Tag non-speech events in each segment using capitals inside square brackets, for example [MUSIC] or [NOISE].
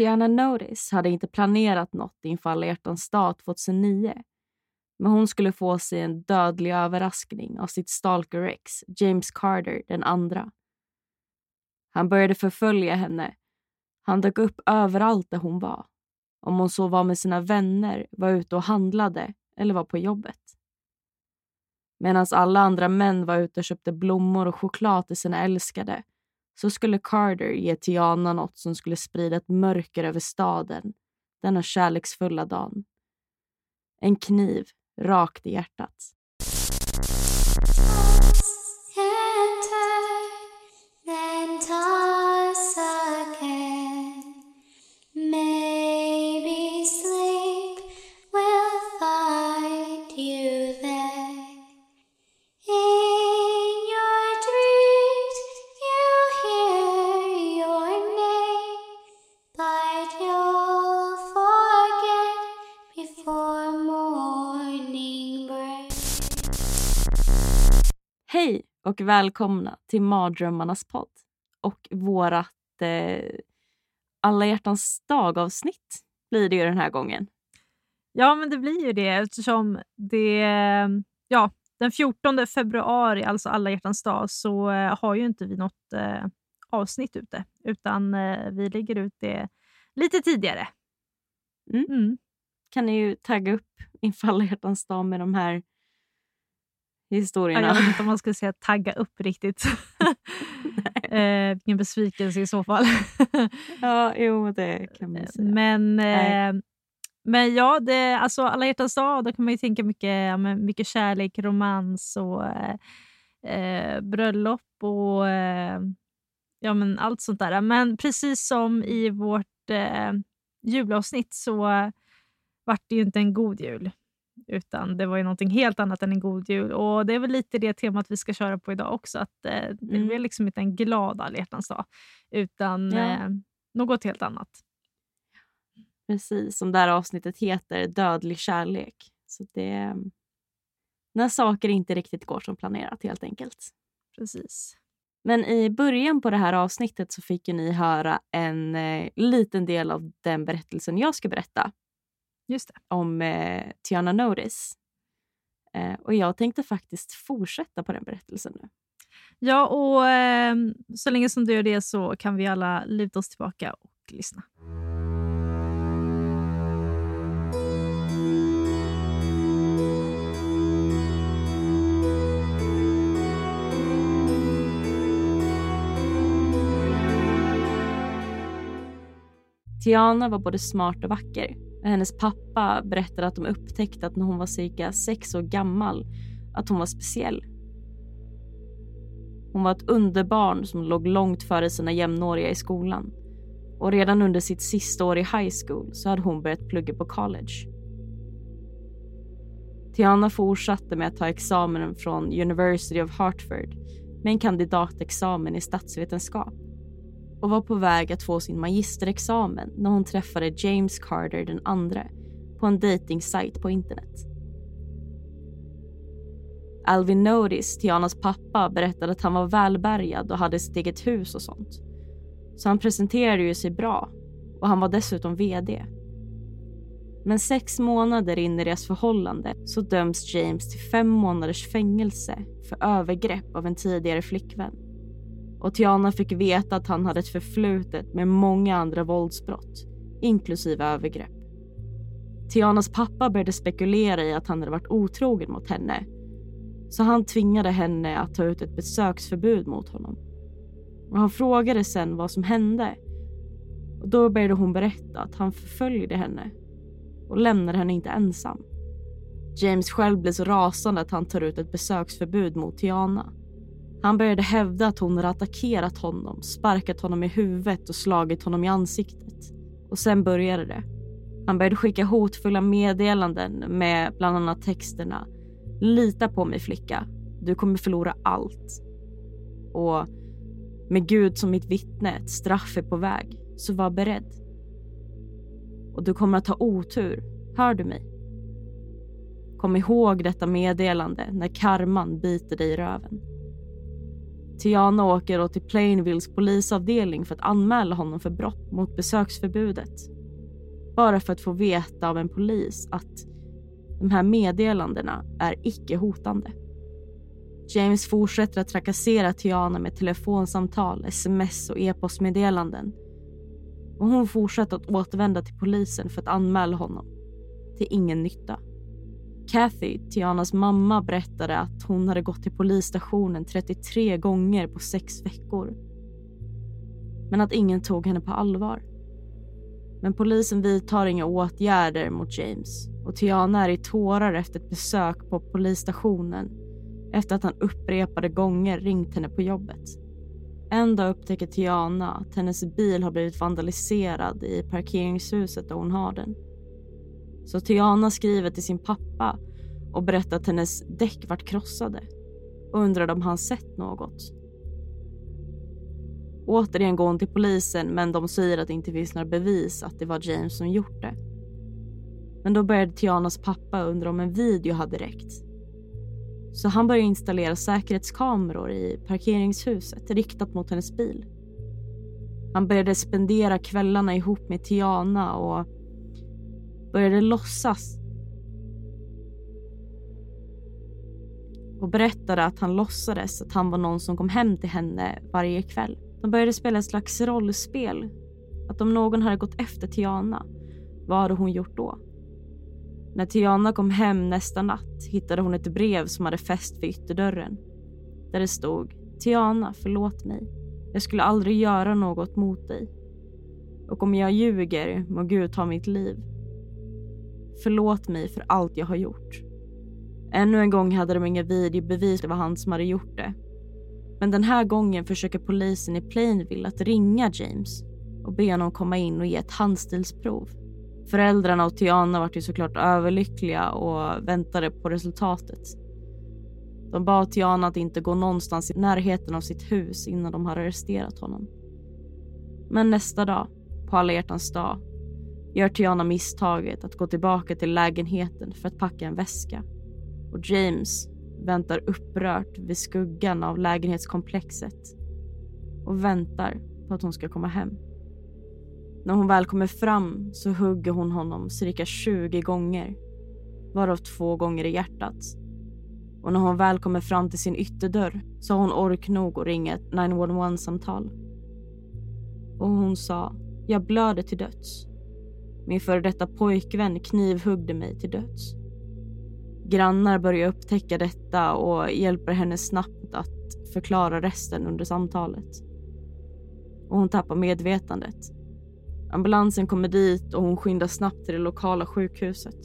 Shiana Notice hade inte planerat något inför alla hjärtans dag 2009. Men hon skulle få sig en dödlig överraskning av sitt stalker ex, James Carter den andra. Han började förfölja henne. Han dök upp överallt där hon var. Om hon så var med sina vänner, var ute och handlade eller var på jobbet. Medan alla andra män var ute och köpte blommor och choklad till sina älskade så skulle Carter ge Tiana något som skulle sprida ett mörker över staden denna kärleksfulla dagen. En kniv rakt i hjärtat. Och välkomna till Mardrömmarnas podd och vårat eh, alla hjärtans dag-avsnitt blir det ju den här gången. Ja, men det blir ju det eftersom det, ja, den 14 februari, alltså alla hjärtans dag, så eh, har ju inte vi något eh, avsnitt ute, utan eh, vi lägger ut det lite tidigare. Mm. Mm. Kan ni ju tagga upp inför alla hjärtans dag med de här historierna. jag vet inte om man ska [LAUGHS] säga tagga upp riktigt. [LAUGHS] [LAUGHS] eh, vilken besvikelse i så fall. ja, jo det kan man säga. Men, eh, men ja, det, alltså alla hjärtans dag, då kan man ju tänka mycket, ja, men mycket kärlek, romans och eh, eh, bröllop och eh, ja, men allt sånt där. Men precis som i vårt eh, julavsnitt så vart det ju inte en god jul. Utan det var ju någonting helt annat än en god jul. Och Det är väl lite det temat vi ska köra på idag också. Att eh, Det Mm. blir liksom inte en glad alla dag, utan Ja. eh, något helt annat. Precis, som det här avsnittet heter, Dödlig kärlek. Så det när saker inte riktigt går som planerat helt enkelt. Precis. Men i början på det här avsnittet så fick ni höra en eh, liten del av den berättelsen jag ska berätta det. Om eh, Tiana Notice. Eh, och jag tänkte faktiskt fortsätta på den berättelsen nu. Ja, och eh, så länge som du gör det så kan vi alla luta oss tillbaka och lyssna. Tiana var både smart och vacker. Hennes pappa berättade att de upptäckte att när hon var cirka sex år gammal att hon var speciell. Hon var ett underbarn som låg långt före sina jämnåriga i skolan. Och redan under sitt sista år i high school så hade hon börjat plugga på college. Tiana fortsatte med att ta examen från University of Hartford med en kandidatexamen i statsvetenskap och var på väg att få sin magisterexamen när hon träffade James Carter den andra på en dejtingsajt på internet. Alvin Notice, Tianas pappa, berättade att han var välbärgad och hade sitt eget hus och sånt. Så han presenterade ju sig bra och han var dessutom VD. Men sex månader in i deras förhållande så döms James till fem månaders fängelse för övergrepp av en tidigare flickvän och Tiana fick veta att han hade ett förflutet med många andra våldsbrott, inklusive övergrepp. Tianas pappa började spekulera i att han hade varit otrogen mot henne så han tvingade henne att ta ut ett besöksförbud mot honom. Och han frågade sen vad som hände och då började hon berätta att han förföljde henne och lämnade henne inte ensam. James själv blev så rasande att han tar ut ett besöksförbud mot Tiana han började hävda att hon hade attackerat honom, sparkat honom i huvudet och slagit honom i ansiktet. Och sen började det. Han började skicka hotfulla meddelanden med bland annat texterna “Lita på mig flicka, du kommer förlora allt” och “Med Gud som mitt vittne, ett straff är på väg, så var beredd” och du kommer att ha otur, hör du mig? Kom ihåg detta meddelande när karman biter dig i röven. Tiana åker då till Plainvilles polisavdelning för att anmäla honom för brott mot besöksförbudet. Bara för att få veta av en polis att de här meddelandena är icke hotande. James fortsätter att trakassera Tiana med telefonsamtal, sms och e-postmeddelanden. Och hon fortsätter att återvända till polisen för att anmäla honom. Till ingen nytta. Kathy, Tianas mamma, berättade att hon hade gått till polisstationen 33 gånger på sex veckor. Men att ingen tog henne på allvar. Men polisen vidtar inga åtgärder mot James och Tiana är i tårar efter ett besök på polisstationen efter att han upprepade gånger ringt henne på jobbet. En dag upptäcker Tiana att hennes bil har blivit vandaliserad i parkeringshuset där hon har den. Så Tiana skriver till sin pappa och berättar att hennes däck vart krossade och undrar om han sett något. Återigen går hon till polisen men de säger att det inte finns några bevis att det var James som gjort det. Men då började Tianas pappa undra om en video hade räckt. Så han började installera säkerhetskameror i parkeringshuset riktat mot hennes bil. Han började spendera kvällarna ihop med Tiana och började låtsas och berättade att han låtsades att han var någon som kom hem till henne varje kväll. De började spela ett slags rollspel. Att om någon hade gått efter Tiana, vad hade hon gjort då? När Tiana kom hem nästa natt hittade hon ett brev som hade fäst vid ytterdörren. Där det stod Tiana, förlåt mig. Jag skulle aldrig göra något mot dig. Och om jag ljuger må Gud ta mitt liv. Förlåt mig för allt jag har gjort. Ännu en gång hade de inga videobevis det var han som hade gjort det. Men den här gången försöker polisen i Plainville att ringa James och be honom komma in och ge ett handstilsprov. Föräldrarna och Tiana var ju såklart överlyckliga och väntade på resultatet. De bad Tiana att inte gå någonstans i närheten av sitt hus innan de hade arresterat honom. Men nästa dag, på alla hjärtans dag, gör Tiana misstaget att gå tillbaka till lägenheten för att packa en väska. Och James väntar upprört vid skuggan av lägenhetskomplexet och väntar på att hon ska komma hem. När hon väl kommer fram så hugger hon honom cirka 20 gånger, varav två gånger i hjärtat. Och när hon väl kommer fram till sin ytterdörr så har hon ork nog att ringa ett 911-samtal. Och hon sa, jag blöder till döds. Min före detta pojkvän knivhuggde mig till döds. Grannar börjar upptäcka detta och hjälper henne snabbt att förklara resten under samtalet. Och hon tappar medvetandet. Ambulansen kommer dit och hon skyndar snabbt till det lokala sjukhuset.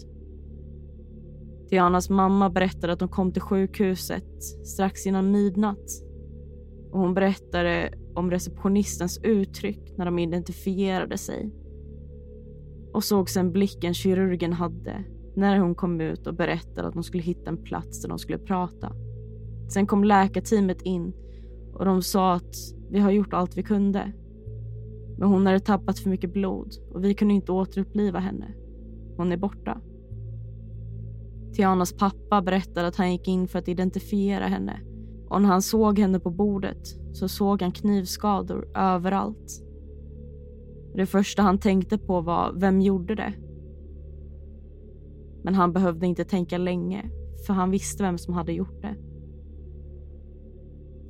Tianas mamma berättade att de kom till sjukhuset strax innan midnatt. Och hon berättade om receptionistens uttryck när de identifierade sig. Och såg sen blicken kirurgen hade när hon kom ut och berättade att de skulle hitta en plats där de skulle prata. Sen kom läkarteamet in och de sa att vi har gjort allt vi kunde. Men hon hade tappat för mycket blod och vi kunde inte återuppliva henne. Hon är borta. Tianas pappa berättade att han gick in för att identifiera henne och när han såg henne på bordet så såg han knivskador överallt. Det första han tänkte på var, vem gjorde det? Men han behövde inte tänka länge, för han visste vem som hade gjort det.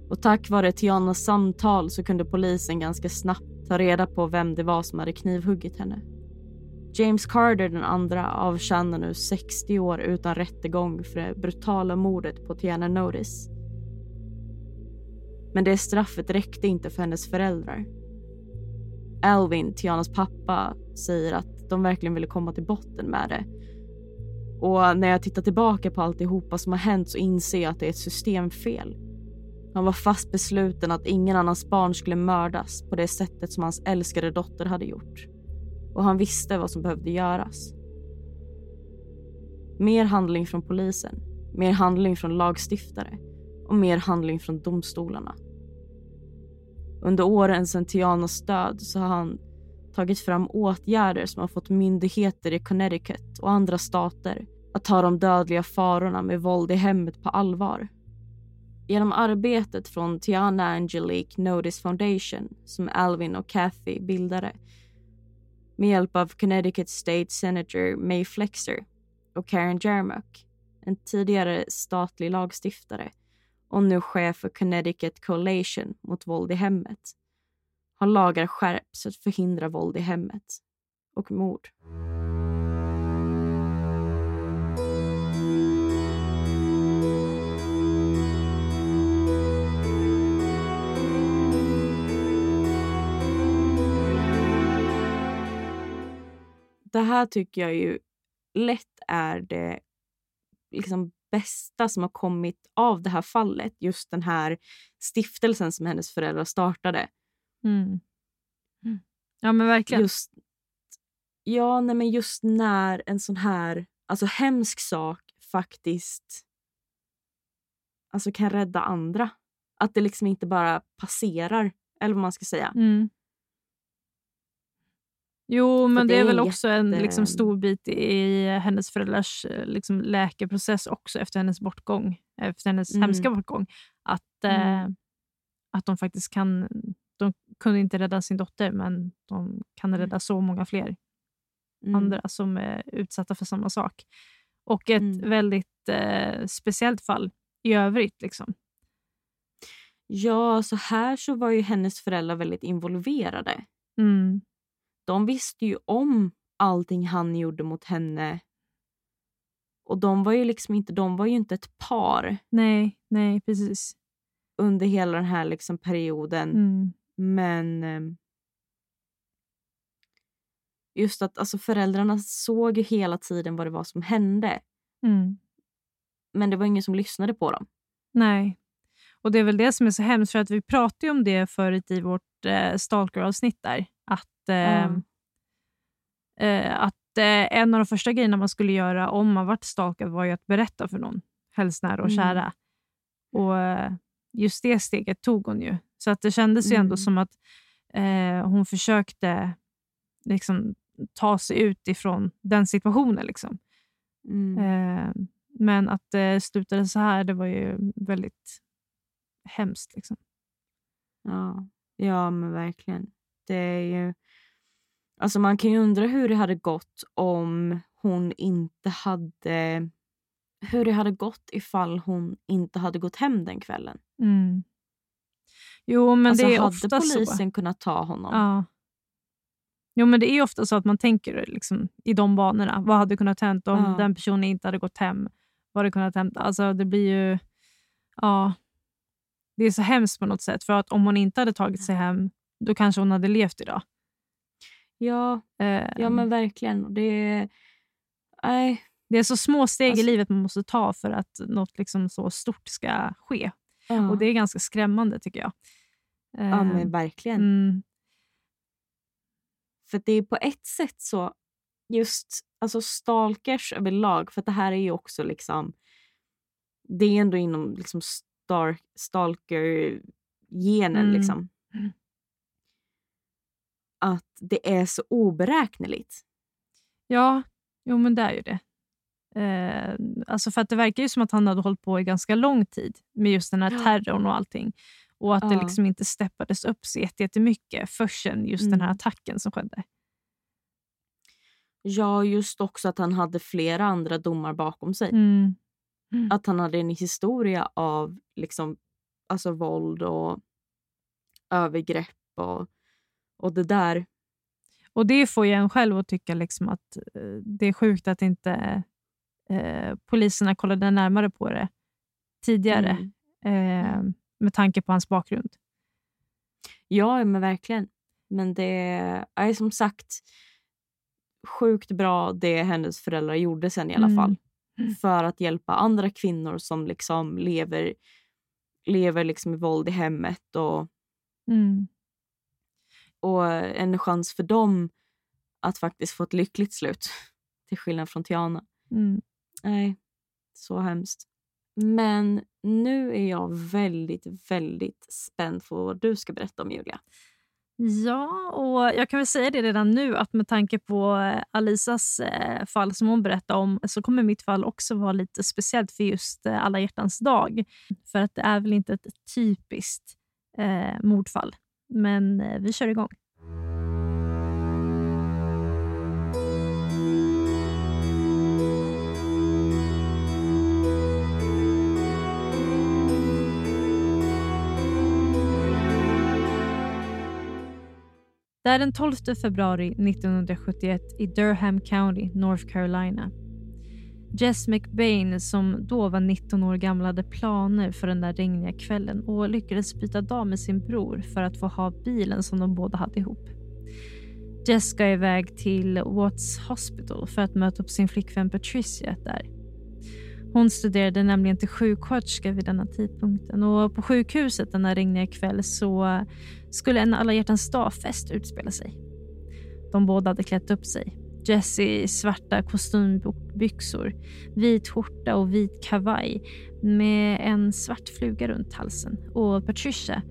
Och tack vare Tianas samtal så kunde polisen ganska snabbt ta reda på vem det var som hade knivhuggit henne. James Carter den andra avtjänar nu 60 år utan rättegång för det brutala mordet på Tiana Notice. Men det straffet räckte inte för hennes föräldrar. Alvin, Tianas pappa, säger att de verkligen ville komma till botten med det och när jag tittar tillbaka på alltihopa som har hänt så inser jag att det är ett systemfel. Han var fast besluten att ingen annans barn skulle mördas på det sättet som hans älskade dotter hade gjort. Och han visste vad som behövde göras. Mer handling från polisen, mer handling från lagstiftare och mer handling från domstolarna. Under åren sedan Tianas död så har han tagit fram åtgärder som har fått myndigheter i Connecticut och andra stater att ta de dödliga farorna med våld i hemmet på allvar. Genom arbetet från Tiana Angelique Notice Foundation som Alvin och Kathy bildade med hjälp av Connecticut State Senator May Flexer och Karen Jermuck, en tidigare statlig lagstiftare och nu chef för Connecticut Coalition mot våld i hemmet har lagar skärpts för att förhindra våld i hemmet och mord. Det här tycker jag ju lätt är det liksom bästa som har kommit av det här fallet. Just den här stiftelsen som hennes föräldrar startade. Mm. Mm. Ja, men verkligen. Just, ja, nej, men just när en sån här alltså, hemsk sak faktiskt alltså, kan rädda andra. Att det liksom inte bara passerar, eller vad man ska säga. Mm. Jo, men det, det är väl också en jätte- liksom, stor bit i hennes föräldrars eh, liksom, läkeprocess också efter hennes bortgång. Efter hennes Mm. hemska bortgång. Att, eh, Mm. att de faktiskt kan... De kunde inte rädda sin dotter, men de kan rädda så många fler Mm. andra som är utsatta för samma sak. Och ett Mm. väldigt eh, speciellt fall i övrigt. Liksom. Ja, så här så var ju hennes föräldrar väldigt involverade. Mm. De visste ju om allting han gjorde mot henne. Och de var ju liksom inte, de var ju inte ett par Nej, nej, precis. under hela den här liksom perioden. Mm. Men eh, just att alltså föräldrarna såg ju hela tiden vad det var som hände. Mm. Men det var ingen som lyssnade på dem. Nej. Och det är väl det som är så hemskt, för att vi pratade om det förut i vårt eh, Stalker-avsnitt där. Att, eh, eh, att eh, en av de första grejerna man skulle göra om man varit stalkad var ju att berätta för någon, helst nära och Mm. kära. Och eh, just det steget tog hon ju. Så att det kändes ju ändå Mm. som att eh, hon försökte liksom, ta sig ut ifrån den situationen. Liksom. Mm. Men att det slutade så här, det var ju väldigt hemskt. Liksom. Ja. ja, men verkligen. Det är ju... Alltså man kan ju undra hur det hade gått om hon inte hade... Hur det hade gått ifall hon inte hade gått hem den kvällen. Mm. Jo, men alltså det är hade ofta polisen så. kunnat ta honom? Ja. Jo, men det är ofta så att man tänker liksom, i de banorna. Vad hade kunnat hänt om Ja. den personen inte hade gått hem? Vad hade kunnat hänt? Alltså, det blir ju... Ja, det är så hemskt på något sätt. För att om hon inte hade tagit sig hem, då kanske hon hade levt idag. Ja, Eh, ja men verkligen. Och Det är... Nej. Det är så små steg Alltså- i livet man måste ta för att något liksom så stort ska ske. Ja. Och Det är ganska skrämmande tycker jag. Eh, ja, men verkligen. mm, För det är på ett sätt så, just alltså stalkers överlag, för det här är ju också liksom, det är ändå inom liksom star, stalker-genen Mm. liksom. Mm. Att det är så oberäkneligt. Ja, jo men det är ju det. Eh, alltså för att det verkar ju som att han hade hållit på i ganska lång tid med just den här terrorn och allting. Och att det Ja. liksom inte steppades upp så jätte- jättemycket förrän just den här Mm. attacken som skedde. Ja, just också att han hade flera andra domar bakom sig. Mm. Att han hade en historia av liksom, alltså våld och övergrepp och, och det där. Och det får ju en själv att tycka liksom att eh, det är sjukt att inte eh, poliserna kollade närmare på det tidigare. Mm. Eh, med tanke på hans bakgrund. Ja, men verkligen. Men det är som sagt sjukt bra det hennes föräldrar gjorde sen i alla Mm. fall. Mm. För att hjälpa andra kvinnor som liksom lever lever liksom i våld i hemmet och, Mm. Och en chans för dem att faktiskt få ett lyckligt slut. [LAUGHS] Till skillnad från Tiana. Mm. Nej, så hemskt. Men nu är jag väldigt, väldigt spänd på vad du ska berätta om Julia. Ja, och jag kan väl säga det redan nu att med tanke på eh, Alisas eh, fall som hon berättade om så kommer mitt fall också vara lite speciellt för just eh, alla hjärtans dag. För att det är väl inte ett typiskt eh, mordfall. Men eh, vi kör igång. Det är den 12 februari 1971 i Durham County, North Carolina. Jess McBain, som då var 19 år gammal, hade planer för den där regniga kvällen och lyckades byta dag med sin bror för att få ha bilen som de båda hade ihop. Jess ska iväg till Watts Hospital för att möta upp sin flickvän Patricia där. Hon studerade nämligen till sjuksköterska vid denna tidpunkten och på sjukhuset denna regniga kväll så skulle en alla hjärtans dag-fest utspela sig. De båda hade klätt upp sig. Jesse i svarta kostymbyxor, vit skjorta och vit kavaj med en svart fluga runt halsen och Patricia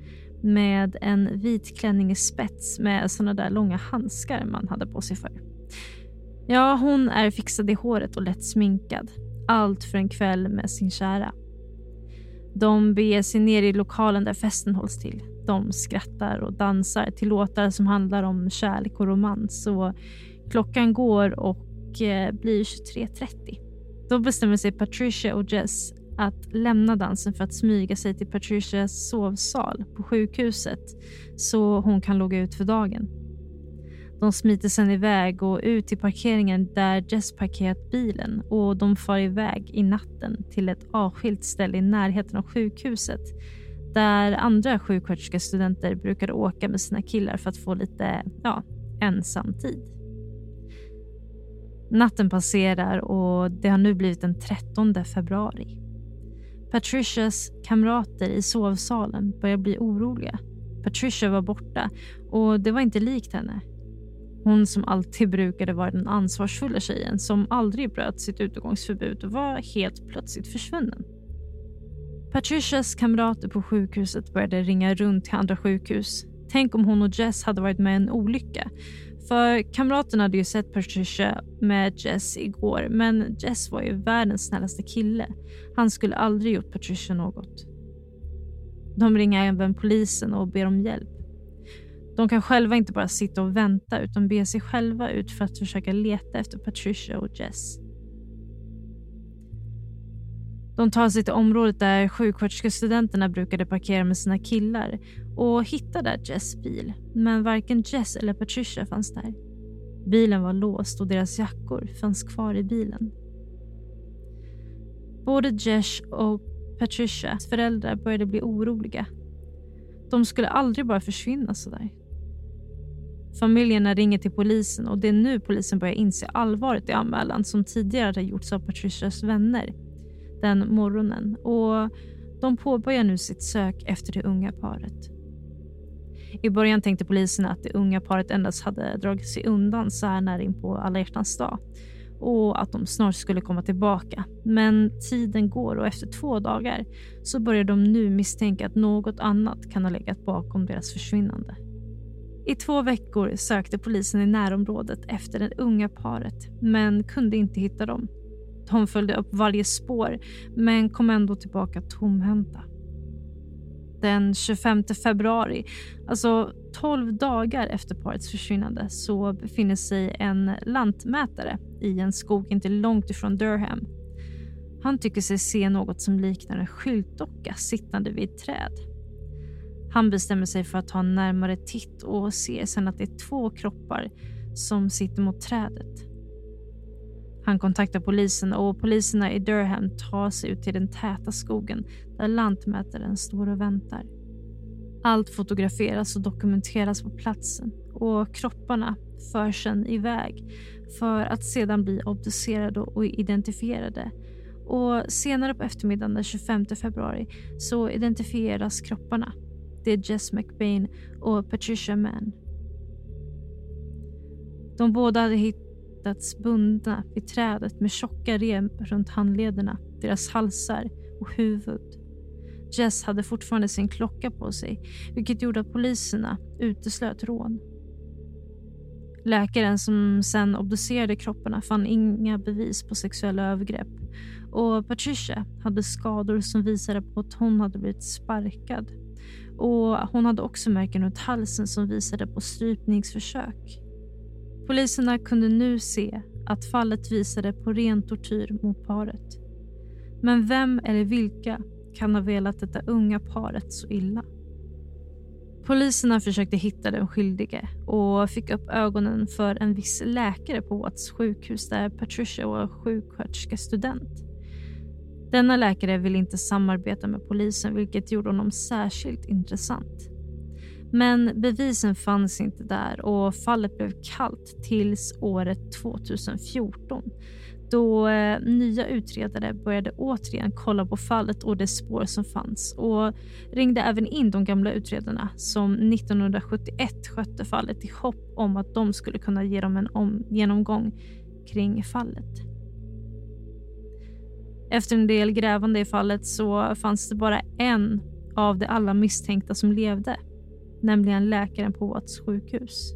med en vit klänning i spets med såna där långa handskar man hade på sig förr. Ja, hon är fixad i håret och lätt sminkad. Allt för en kväll med sin kära. De beger sig ner i lokalen där festen hålls till. De skrattar och dansar till låtar som handlar om kärlek och romans. Och klockan går och eh, blir 23.30. Då bestämmer sig Patricia och Jess att lämna dansen för att smyga sig till Patricias sovsal på sjukhuset så hon kan logga ut för dagen. De smiter sen iväg och ut till parkeringen där Jess parkerat bilen och de far iväg i natten till ett avskilt ställe i närheten av sjukhuset där andra sjuksköterskestudenter brukade åka med sina killar för att få lite ja, ensamtid. Natten passerar och det har nu blivit den 13 februari. Patricias kamrater i sovsalen börjar bli oroliga. Patricia var borta och det var inte likt henne. Hon som alltid brukade vara den ansvarsfulla tjejen som aldrig bröt sitt utegångsförbud var helt plötsligt försvunnen. Patricias kamrater på sjukhuset började ringa runt till andra sjukhus. Tänk om hon och Jess hade varit med i en olycka. För kamraterna hade ju sett Patricia med Jess igår men Jess var ju världens snällaste kille. Han skulle aldrig gjort Patricia något. De ringer även polisen och ber om hjälp. De kan själva inte bara sitta och vänta utan ber sig själva ut för att försöka leta efter Patricia och Jess. De tar sig till området där sjuksköterskestudenterna brukade parkera med sina killar och hittar där Jess bil. Men varken Jess eller Patricia fanns där. Bilen var låst och deras jackor fanns kvar i bilen. Både Jess och Patricias föräldrar började bli oroliga. De skulle aldrig bara försvinna sådär. Familjerna ringer till polisen och det är nu polisen börjar inse allvaret i anmälan som tidigare hade gjorts av Patricias vänner den morgonen och de påbörjar nu sitt sök efter det unga paret. I början tänkte polisen att det unga paret endast hade dragit sig undan så här nära in på alla hjärtans dag och att de snart skulle komma tillbaka. Men tiden går och efter två dagar så börjar de nu misstänka att något annat kan ha legat bakom deras försvinnande. I två veckor sökte polisen i närområdet efter det unga paret men kunde inte hitta dem. De följde upp varje spår men kom ändå tillbaka tomhänta. Den 25 februari, alltså 12 dagar efter parets försvinnande så befinner sig en lantmätare i en skog inte långt ifrån Durham. Han tycker sig se något som liknar en skyltdocka sittande vid ett träd. Han bestämmer sig för att ta en närmare titt och ser sen att det är två kroppar som sitter mot trädet. Han kontaktar polisen och poliserna i Durham tar sig ut till den täta skogen där lantmätaren står och väntar. Allt fotograferas och dokumenteras på platsen och kropparna förs sedan iväg för att sedan bli obducerade och identifierade Och Senare på eftermiddagen den 25 februari så identifieras kropparna. Det är Jess McBain och Patricia Mann. De båda hade hittats bundna vid trädet med tjocka rem runt handlederna, deras halsar och huvud. Jess hade fortfarande sin klocka på sig vilket gjorde att poliserna uteslöt rån. Läkaren som sen obducerade kropparna fann inga bevis på sexuella övergrepp och Patricia hade skador som visade på att hon hade blivit sparkad. Och Hon hade också märken runt halsen som visade på strypningsförsök. Poliserna kunde nu se att fallet visade på ren tortyr mot paret. Men vem eller vilka kan ha velat detta unga paret så illa? Poliserna försökte hitta den skyldige och fick upp ögonen för en viss läkare på Watts sjukhus där Patricia var sjuksköterskestudent. Denna läkare ville inte samarbeta med polisen vilket gjorde honom särskilt intressant. Men bevisen fanns inte där och fallet blev kallt tills året 2014 då eh, nya utredare började återigen kolla på fallet och de spår som fanns och ringde även in de gamla utredarna som 1971 skötte fallet i hopp om att de skulle kunna ge dem en om genomgång kring fallet. Efter en del grävande i fallet så fanns det bara en av de alla misstänkta som levde, nämligen läkaren på Watts sjukhus.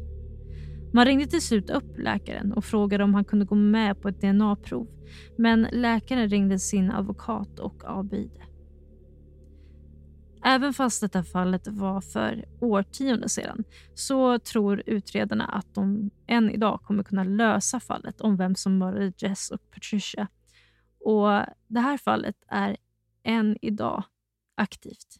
Man ringde till slut upp läkaren och frågade om han kunde gå med på ett DNA-prov. Men läkaren ringde sin advokat och avböjde. Även fast detta fallet var för årtionden sedan så tror utredarna att de än idag kommer kunna lösa fallet om vem som mördade Jess och Patricia. Och Det här fallet är än idag aktivt.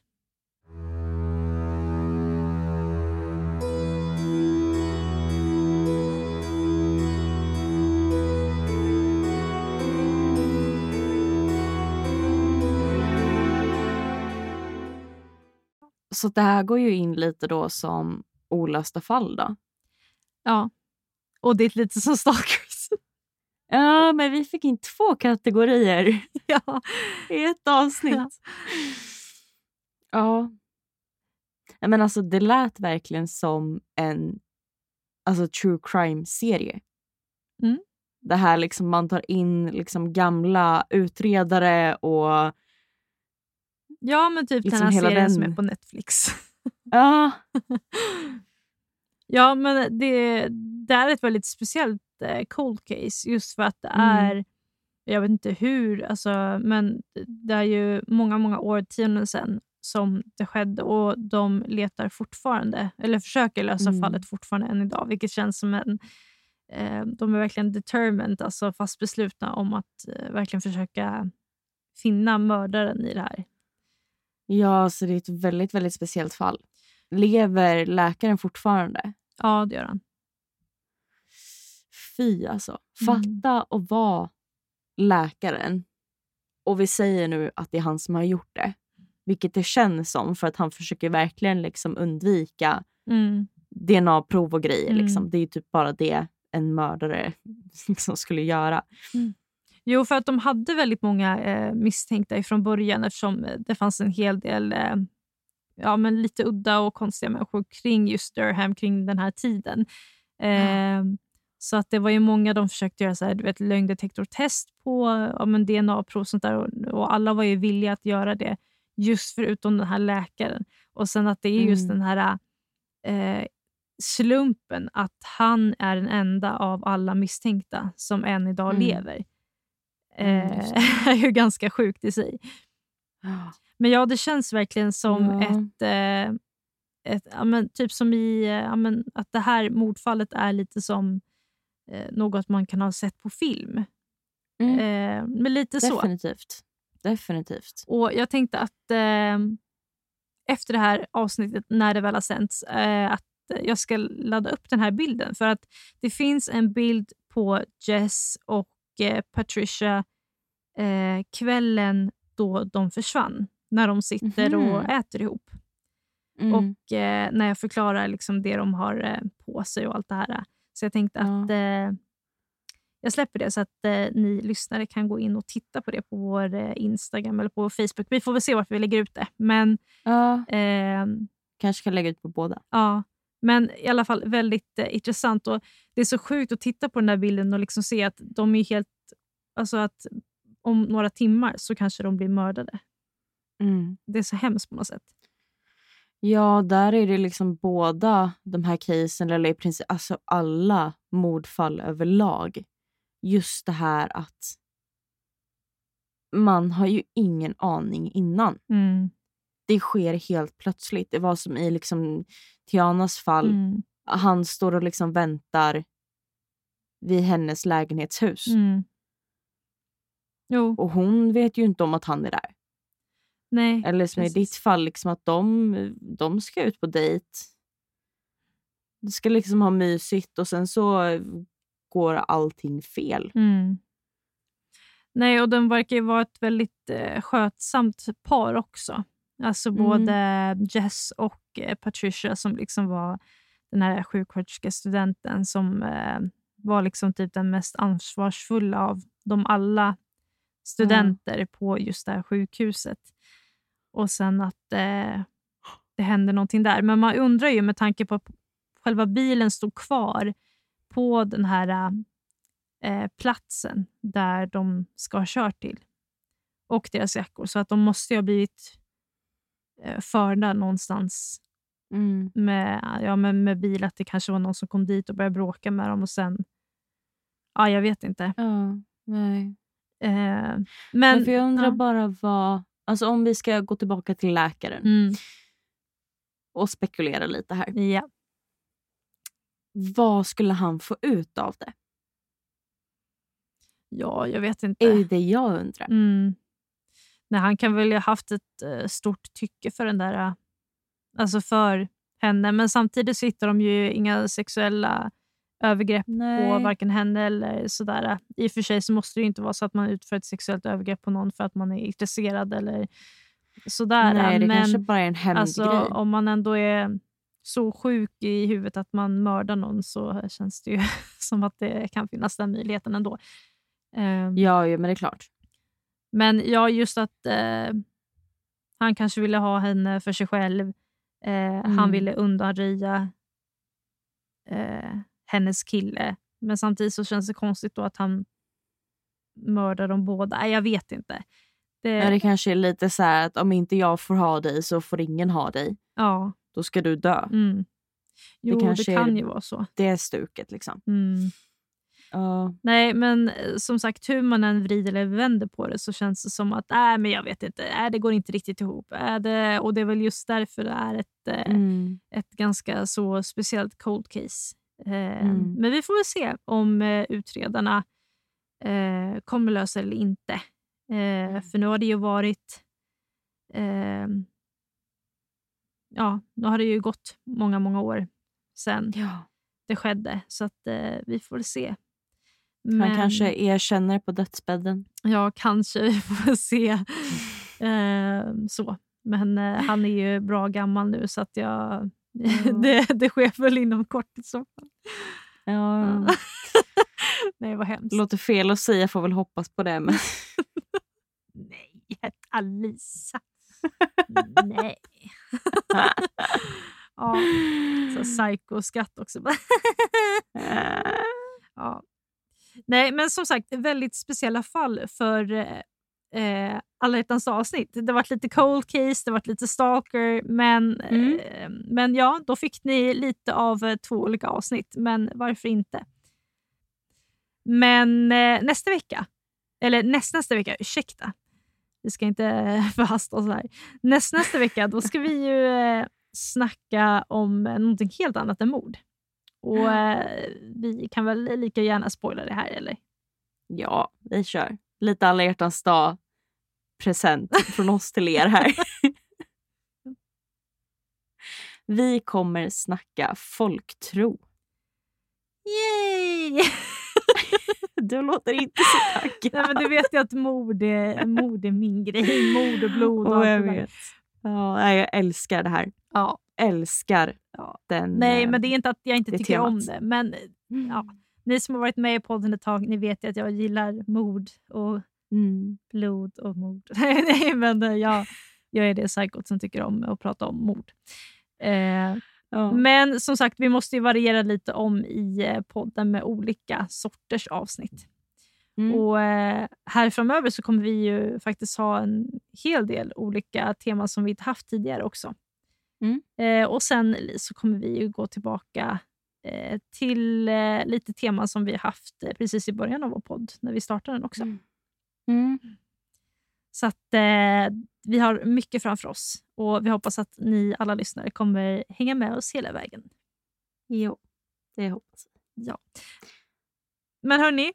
Så det här går ju in lite då som olösta fall då. Ja, och det är lite som Stalkers. [LAUGHS] Ja, men vi fick in två kategorier [LAUGHS] ja. i ett avsnitt. Ja. ja. Men alltså det lät verkligen som en alltså, true crime-serie. Mm. Det här liksom man tar in liksom gamla utredare och Ja, men typ Liksom den här serien den- som är på Netflix. [LAUGHS] ja, ja, men det, det är ett väldigt speciellt eh, cold case just för att det Mm. är, jag vet inte hur, alltså, men det är ju många, många årtionden sedan som det skedde och de letar fortfarande, eller försöker lösa Mm. fallet fortfarande än idag, vilket känns som en eh, de är verkligen determined, alltså fast beslutna om att eh, verkligen försöka finna mördaren i det här. Ja, så det är ett väldigt, väldigt speciellt fall. Lever läkaren fortfarande? Ja, det gör han. Fy alltså. Mm. Fatta att vara läkaren och vi säger nu att det är han som har gjort det. Vilket det känns som för att han försöker verkligen liksom undvika Mm. DNA-prov och grejer. Mm. Liksom. Det är typ bara det en mördare [LAUGHS] liksom skulle göra. Jo, för att de hade väldigt många eh, misstänkta ifrån början eftersom eh, det fanns en hel del eh, ja, men lite udda och konstiga människor kring just Durham kring den här tiden. Eh, Så att det var ju många de försökte göra så här, du vet, lögndetektortest på ja, men DNA-prov och sånt där och, och alla var ju villiga att göra det just förutom den här läkaren. Och sen att det är just Mm. den här eh, slumpen att han är den enda av alla misstänkta som än idag Mm. lever. Mm, [LAUGHS] är ju ganska sjukt i sig. Men ja, det känns verkligen som Ja. ett, eh, ett ja, men, typ som i ja, men, att det här mordfallet är lite som eh, något man kan ha sett på film. Mm. Eh, men lite så. Definitivt. Definitivt. Och Jag tänkte att eh, efter det här avsnittet, när det väl har sänts, eh, att jag ska ladda upp den här bilden. För att det finns en bild på Jess och Patricia eh, kvällen då de försvann. När de sitter Mhm. och äter ihop. Mm. Och eh, när jag förklarar liksom det de har eh, på sig och allt det här. Så jag tänkte Ja. att eh, jag släpper det så att eh, ni lyssnare kan gå in och titta på det på vår eh, Instagram eller på vår Facebook. Vi får väl se vart vi lägger ut det. Men, Ja, ehm, kanske kan lägga ut på båda. ja, men i alla fall väldigt eh, intressant. Och Det är så sjukt att titta på den där bilden och liksom se att de är helt... Alltså att om några timmar så kanske de blir mördade. Mm. Det är så hemskt på något sätt. Ja, där är det liksom båda de här casen, eller i princip alltså alla mordfall överlag. Just det här att man har ju ingen aning innan. Mm. Det sker helt plötsligt. Det var som i liksom Tianas fall. Mm. Han står och liksom väntar vid hennes lägenhetshus. Mm. Och hon vet ju inte om att han är där. nej. Eller som i precis. ditt fall, liksom att de, de ska ut på dejt. Du ska liksom ha mysigt och sen så går allting fel. Mm. Nej, och de verkar ju vara ett väldigt eh, skötsamt par också. Alltså Mm. både Jess och eh, Patricia som liksom var den här sjuksköterskestudenten som eh, var liksom typ den mest ansvarsfulla av de alla studenter på just det här sjukhuset. Och sen att eh, det hände någonting där. Men man undrar ju med tanke på att själva bilen stod kvar på den här eh, platsen där de ska ha kört till och deras jackor. Så att de måste ju ha blivit förda någonstans Mm. med, ja, med, med bil. Att det kanske var någon som kom dit och började bråka med dem och sen... Ja, jag vet inte. Ja, nej. Eh, men, Men, för jag undrar ja. bara vad... Alltså om vi ska gå tillbaka till läkaren Mm, och spekulera lite här. ja. Vad skulle han få ut av det? ja, jag vet är ju inte. det jag undrar. Mm. Nej, han kan väl ha haft ett eh, stort tycke för den där... eh, Alltså för henne. Men samtidigt så hittar de ju inga sexuella övergrepp på Nej. varken henne eller sådär. I och för sig så måste det ju inte vara så att man utför ett sexuellt övergrepp på någon för att man är intresserad eller sådär. Nej, det Men kanske bara är en hämndgrej. alltså, om man ändå är så sjuk i huvudet att man mördar någon så känns det ju [LAUGHS] som att det kan finnas den möjligheten ändå. Ehm, Ja, ja, men det är klart. Men ja, just att eh, han kanske ville ha henne för sig själv. Eh, Han Mm. ville undanröja eh, hennes kille. Men samtidigt så känns det konstigt då att han mördar dem båda. Nej, jag vet inte. Det, Men det kanske är lite så här att om inte jag får ha dig så får ingen ha dig. ja, Då ska du dö. mm. Jo, det, kanske är- kan ju vara så. Det är stuket liksom. Mm. Ja. Nej, men eh, som sagt, hur man än vrider eller vänder på det så känns det som att äh, men jag vet inte, äh, det går inte riktigt ihop. Äh, det, och det är väl just därför det är ett, Mm. ett ganska så speciellt cold case. Eh, Mm. Men vi får väl se om utredarna kommer lösa det eller inte. Eh, för nu har det ju varit... Eh, ja, nu har det ju gått många, många år sedan ja. det skedde. Så att vi får se. Han kanske erkänner på dödsbädden. Ja, kanske. [LAUGHS] Vi får se. Eh, så. Men eh, han är ju bra gammal nu så att jag, Ja. [LAUGHS] det, det sker väl inom kort i så fall. Ja. [LAUGHS] Nej, vad hemskt. Låter fel att säga, får väl hoppas på det. Men... Nej, Alisa. Nej. ja, så psycho-skatt också. ja. Nej, men som sagt, väldigt speciella fall för eh, alla hjärtans avsnitt. Det var lite cold case, det var lite stalker, men, Mm. eh, men ja, då fick ni lite av eh, två olika avsnitt. Men varför inte? Men eh, nästa vecka, eller näst, nästa vecka, ursäkta. Vi ska inte eh, [LAUGHS] förhasta oss här. Näst, nästa vecka då ska vi ju eh, snacka om eh, någonting helt annat än mord. Och eh, Vi kan väl lika gärna spoila det här, eller? Ja, vi kör. Lite alla hjärtans dag present från oss till er här. [LAUGHS] Vi kommer snacka folktro. Yay! [LAUGHS] Du låter inte så taggad. Nej, men du vet ju att mord är, mord är min grej. Mord och blod och allt jag vet. Ja, jag älskar det här. Ja. Älskar Ja. den. Nej, eh, men det är inte att jag inte tycker om temat. det. Men ja, ni som har varit med i podden ett tag, ni vet ju att jag gillar mord och Mm. blod och mord. [LAUGHS] Nej, men eh, jag, jag är det psykot som tycker om att prata om mord. Eh, Ja. men som sagt, vi måste ju variera lite om i eh, podden med olika sorters avsnitt. Mm. Och eh, Här framöver så kommer vi ju faktiskt ha en hel del olika teman som vi inte haft tidigare också. Mm. Eh, och Sen så kommer vi ju gå tillbaka eh, till eh, lite teman som vi haft eh, precis i början av vår podd, när vi startade den också. Mm. Mm. Så att eh, vi har mycket framför oss och vi hoppas att ni alla lyssnare kommer hänga med oss hela vägen. Jo, det hoppas jag. Ja. Men hörni,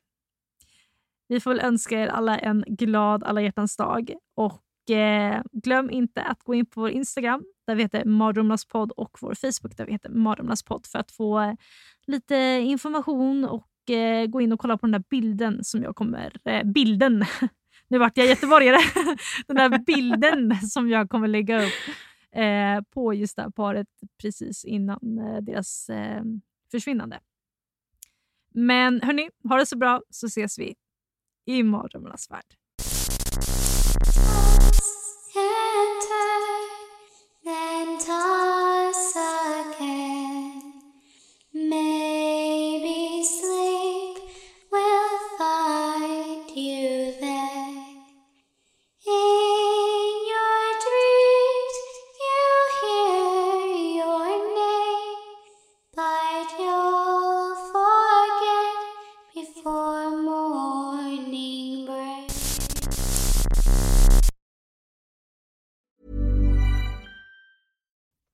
vi får väl önska er alla en glad alla hjärtans dag. Och eh, glöm inte att gå in på vår Instagram där vi heter Mardrömmarnas podd och vår Facebook där vi heter Mardrömmarnas podd för att få eh, lite information och eh, gå in och kolla på den där bilden som jag kommer... Eh, bilden! [LAUGHS] Nu vart jag göteborgare. [LAUGHS] den där bilden som jag kommer lägga upp eh, på just det här paret precis innan eh, deras eh, försvinnande. Men hörni, ha det så bra så ses vi i mardrömmarnas värld. Thanks.